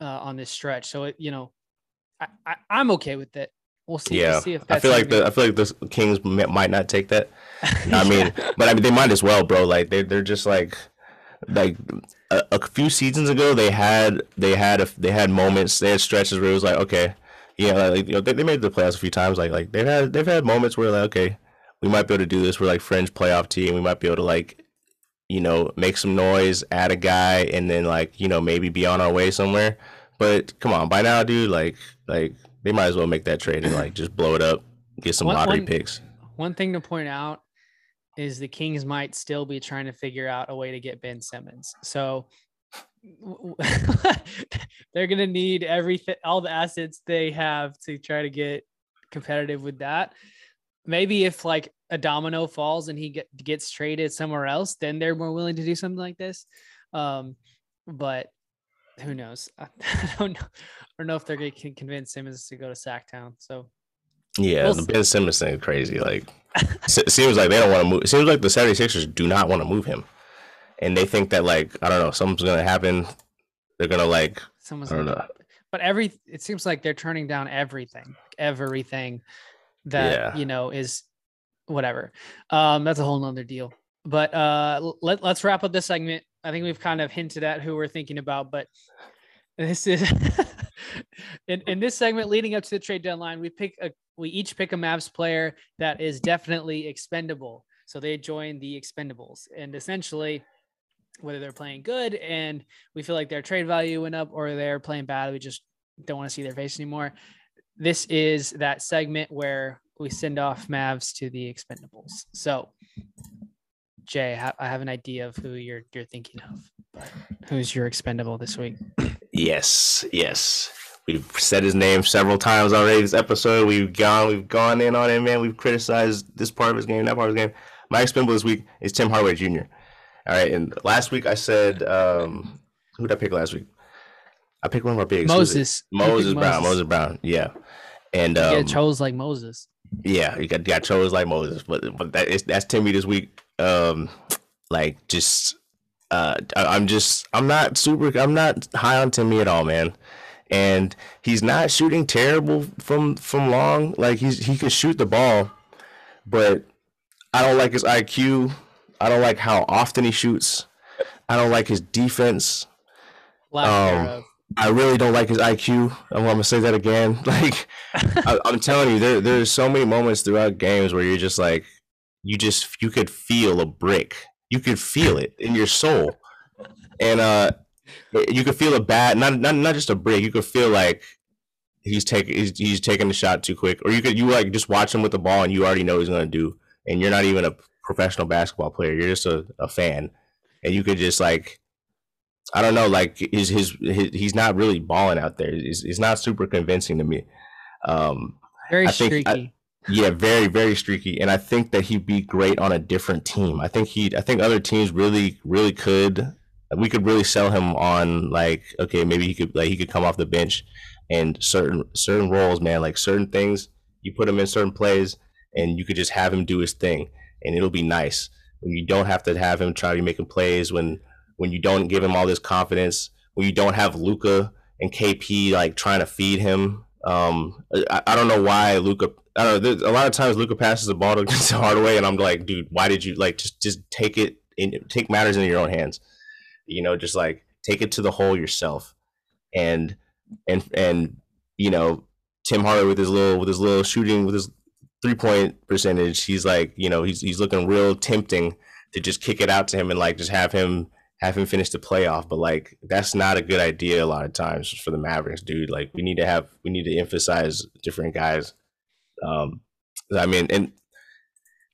uh, on this stretch. So it, you know, I, I I'm okay with it. We'll see. Yeah, we'll see I feel like the I feel like the Kings might not take that. I mean, but I mean they might as well, bro. Like they they're just like like a, a, few seasons ago they had they had a, they had moments they had stretches where it was like okay yeah like you know they, they made the playoffs a few times. Like like they've had they've had moments where like okay we might be able to do this. We're like fringe playoff team. We might be able to like you know make some noise add a guy and then like you know maybe be on our way somewhere. But come on by now dude like like they might as well make that trade and like just blow it up, get some one, lottery one, picks. One thing to point out is the Kings might still be trying to figure out a way to get Ben Simmons. So they're gonna need everything, all the assets they have to try to get competitive with that. Maybe if like a domino falls and he get, gets traded somewhere else, then they're more willing to do something like this. Um, but who knows? I, don't know. I don't know if they're going to convince Simmons to go to Sacktown. So yeah, we'll the Ben Simmons thing is crazy. Like it seems like they don't want to move. It seems like the 76ers do not want to move him. And they think that like, I don't know, something's gonna happen. They're gonna like someone's I don't gonna, know. But every it seems like they're turning down everything, everything that yeah. you know is whatever. Um, that's a whole nother deal. But uh let, let's wrap up this segment. I think we've kind of hinted at who we're thinking about, but this is in, in this segment leading up to the trade deadline, we pick a we each pick a Mavs player that is definitely expendable. So they join the expendables. And essentially, whether they're playing good and we feel like their trade value went up or they're playing bad, we just don't want to see their face anymore. This is that segment where we send off Mavs to the expendables. So Jay, I have an idea of who you're you're thinking of. Who's your expendable this week? Yes, yes. We've said his name several times already this episode. We've gone we've gone in on him, man. We've criticized this part of his game, that part of his game. My expendable this week is Tim Hardaway Jr. All right, and last week I said um who did I pick last week? I picked one of our bigs. Moses. Moses Brown. Moses. Moses Brown. Yeah. And um, yeah, chose like Moses. Yeah, you got got chose like Moses, but but that is that's Timmy this week um like just uh I'm just I'm not super I'm not high on Timmy at all, man. And he's not shooting terrible from from long. Like he's he can shoot the ball, but I don't like his IQ. I don't like how often he shoots. I don't like his defense. Um, I really don't like his IQ. I'm gonna say that again. Like I, am telling you, there there's so many moments throughout games where you're just like, you just you could feel a brick. You could feel it in your soul, and uh, you could feel a bad not not not just a brick. You could feel like he's taking he's, he's taking the shot too quick, or you could you like just watch him with the ball and you already know he's gonna do, and you're not even a professional basketball player. You're just a, a fan, and you could just like I don't know, like his his, his he's not really balling out there. He's, he's not super convincing to me. Um, Very I streaky. I, yeah, very very streaky, and I think that he'd be great on a different team. I think he, I think other teams really really could. We could really sell him on like okay, maybe he could like he could come off the bench and certain certain roles, man, like certain things. You put him in certain plays, and you could just have him do his thing, and it'll be nice. When you don't have to have him try to be making plays when when you don't give him all this confidence, when you don't have Luka and KP like trying to feed him. Um, I, I don't know why Luka I don't know. A lot of times Luka passes the ball to Hardaway, and I'm like, dude, why did you like just just take it in, take matters into your own hands? You know, just like take it to the hole yourself, and and and you know, Tim Hardaway with his little with his little shooting with his three point percentage, he's like, you know, he's he's looking real tempting to just kick it out to him and like just have him have him finish the playoff. But like that's not a good idea a lot of times for the Mavericks, dude. Like we need to have we need to emphasize different guys Um, I mean, and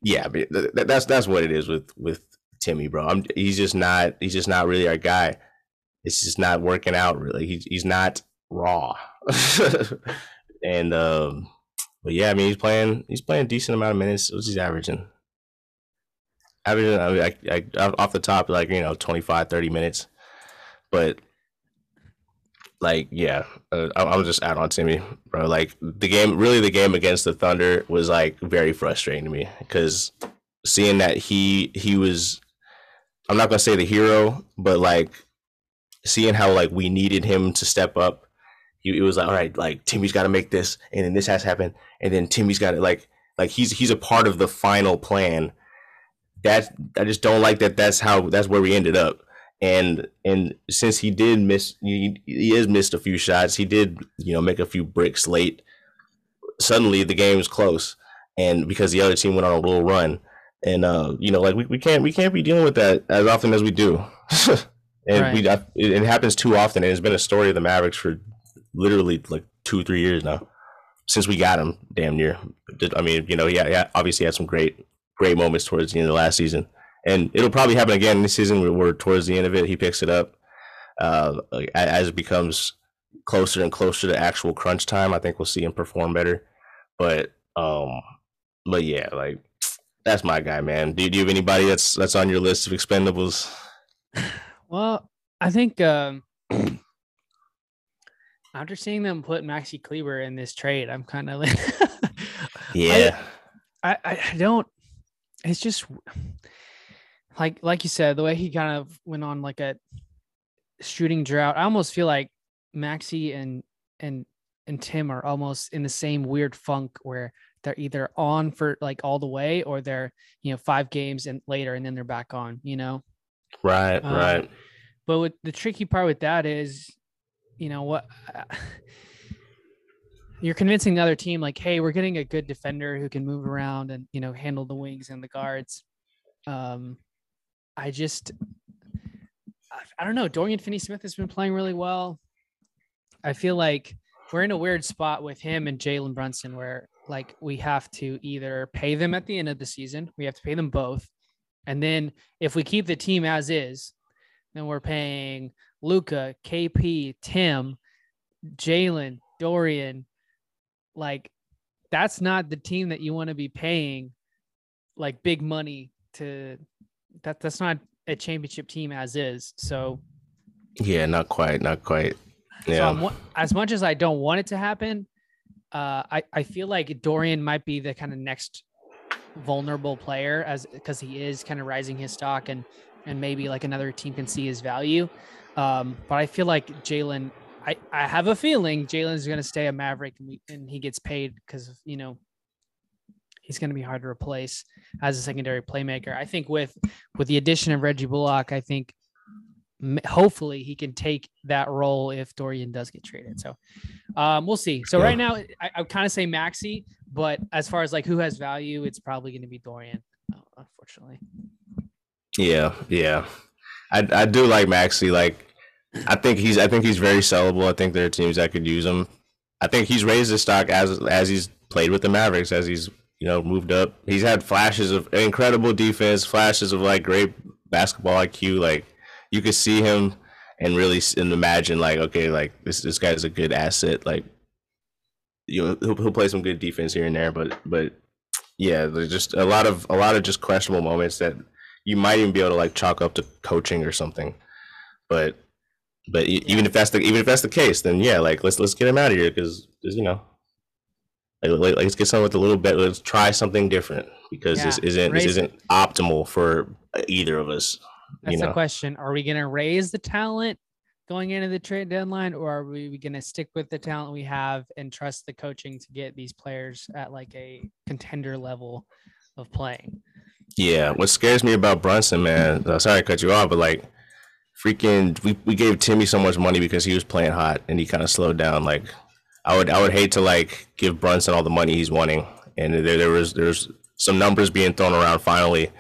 yeah, that's that's what it is with with Timmy, bro. I'm, he's just not he's just not really our guy. It's just not working out really. He's he's not raw. and um, but yeah, I mean he's playing he's playing decent amount of minutes. What's he's averaging? Averaging I mean, I, I, off the top like you know 25, 30 minutes, but like yeah, uh, I'm just out on Timmy, bro. Like the game, really, the game against the Thunder was like very frustrating to me because seeing that he he was, I'm not gonna say the hero, but like seeing how like we needed him to step up. He, it was like, all right, like Timmy's got to make this, and then this has happened, and then Timmy's got to like like he's he's a part of the final plan. That I just don't like that. That's how that's where we ended up and and since he did miss he, he has missed a few shots he did you know make a few bricks late suddenly the game was close. And because the other team went on a little run. And uh you know like we, we can't we can't be dealing with that as often as we do. And right. we it, it happens too often and it's been a story of the mavericks for literally like two three years now since we got him damn near. I mean you know yeah yeah obviously had some great great moments towards the end of the last season and it'll probably happen again this season. Where we're towards the end of it, he picks it up uh, as it becomes closer and closer to actual crunch time. I think we'll see him perform better. But um, but yeah, like that's my guy, man. Do, do you have anybody that's that's on your list of expendables? Well, I think um, after seeing them put Maxi Kleber in this trade, I'm kind of like, yeah, I, I, I don't. It's just like like you said, the way he kind of went on like a shooting drought, I almost feel like Maxi and and and Tim are almost in the same weird funk where they're either on for like all the way or they're you know five games and later and then they're back on you know? Right um, right. but with the tricky part with that is you know what you're convincing the other team like hey we're getting a good defender who can move around and you know handle the wings and the guards. Um I just, I don't know. Dorian Finney Smith has been playing really well. I feel like we're in a weird spot with him and Jalen Brunson where like we have to either pay them at the end of the season, we have to pay them both. And then if we keep the team as is, then we're paying Luka, KP, Tim, Jalen, Dorian. Like that's not the team that you want to be paying like big money to that that's not a championship team as is. So yeah, not quite, not quite. Yeah. So as much as I don't want it to happen, uh, I I feel like Dorian might be the kind of next vulnerable player as because he is kind of rising his stock and and maybe like another team can see his value. Um, but I feel like Jalen, I, I have a feeling Jalen is going to stay a Maverick and, we, and he gets paid because you know he's going to be hard to replace as a secondary playmaker. I think with with the addition of Reggie Bullock, I think hopefully he can take that role if Dorian does get traded. So um, we'll see. So yeah. right now, I, I kind of say Maxi, but as far as like who has value, it's probably going to be Dorian, unfortunately. Yeah, yeah, I I do like Maxi. Like I think he's I think he's very sellable. I think there are teams that could use him. I think he's raised his stock as as he's played with the Mavericks, as he's you know, moved up. He's had flashes of incredible defense, flashes of like great basketball IQ. Like you could see him and really and imagine like, okay, like this this guy's a good asset. Like you know, he'll, he'll play some good defense here and there, but but yeah, there's just a lot of a lot of just questionable moments that you might even be able to like chalk up to coaching or something. But but even if that's the even if that's the case, then yeah, like let's let's get him out of here because you know like, let's get something with a little bit. Let's try something different because yeah, this isn't raise, this isn't optimal for either of us. That's you know? the question. Are we going to raise the talent going into the trade deadline, or are we going to stick with the talent we have and trust the coaching to get these players at like a contender level of playing? Yeah, what scares me about Brunson, man. Uh, sorry to cut you off, but like, freaking, we, we gave Timmy so much money because he was playing hot and he kind of slowed down. Like, I would I would hate to like give Brunson all the money he's wanting, and there there was there's some numbers being thrown around finally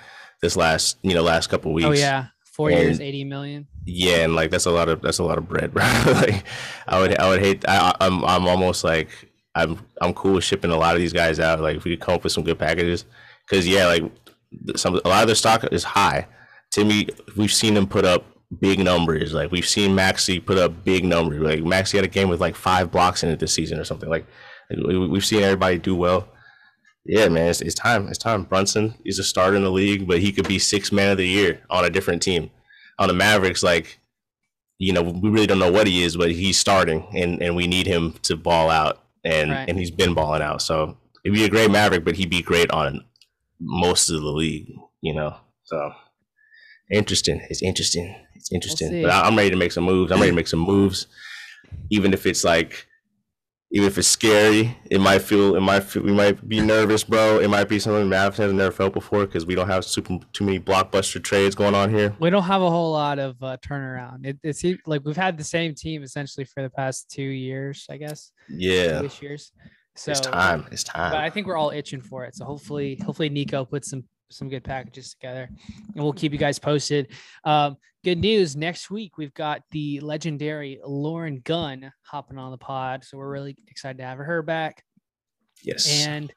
this last you know last couple oh, weeks. Oh yeah, four and, years, eighty million. Yeah, and like that's a lot of that's a lot of bread, bro. like I would I would hate I I'm I'm almost like I'm I'm cool with shipping a lot of these guys out. Like if we could come up with some good packages, because yeah, like some a lot of their stock is high. Timmy, we've seen him put up big numbers. Like we've seen Maxi put up big numbers. Like Maxi had a game with like five blocks in it this season or something. Like, we've seen everybody do well. Yeah, man, it's, it's time. It's time. Brunson is a starter in the league, but he could be six man of the year on a different team. On the Mavericks, like you know, we really don't know what he is, but he's starting, and and we need him to ball out, and right. and he's been balling out. So he'd be a great Maverick, but he'd be great on most of the league, you know. So interesting. It's interesting. It's interesting. We'll but I'm ready to make some moves. I'm ready to make some moves, even if it's like even if it's scary, it might feel, it might feel, we might be nervous, bro. It might be something Mavs has never felt before because we don't have super too many blockbuster trades going on here. We don't have a whole lot of uh, turnaround. It, it's like we've had the same team essentially for the past two years, I guess. Yeah, two years. So it's time. It's time. But I think we're all itching for it. So hopefully, hopefully Nico puts some some good packages together and we'll keep you guys posted. Um, good news next week we've got the legendary Lauren Gunn hopping on the pod. So we're really excited to have her back. Yes. And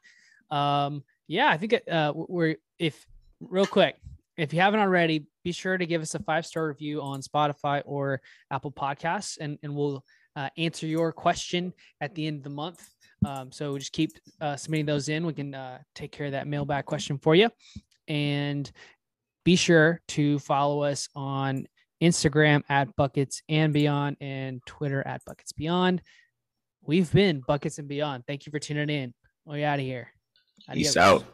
um, yeah, I think uh, we're if real quick, if you haven't already, be sure to give us a five star review on Spotify or Apple Podcasts, and, and we'll uh, answer your question at the end of the month. Um, so just keep uh, submitting those in. We can uh, take care of that mailbag question for you. And be sure to follow us on Instagram at Buckets and Beyond and Twitter at Buckets Beyond. We've been Buckets and Beyond. Thank you for tuning in. We out of here. Adios. Peace out.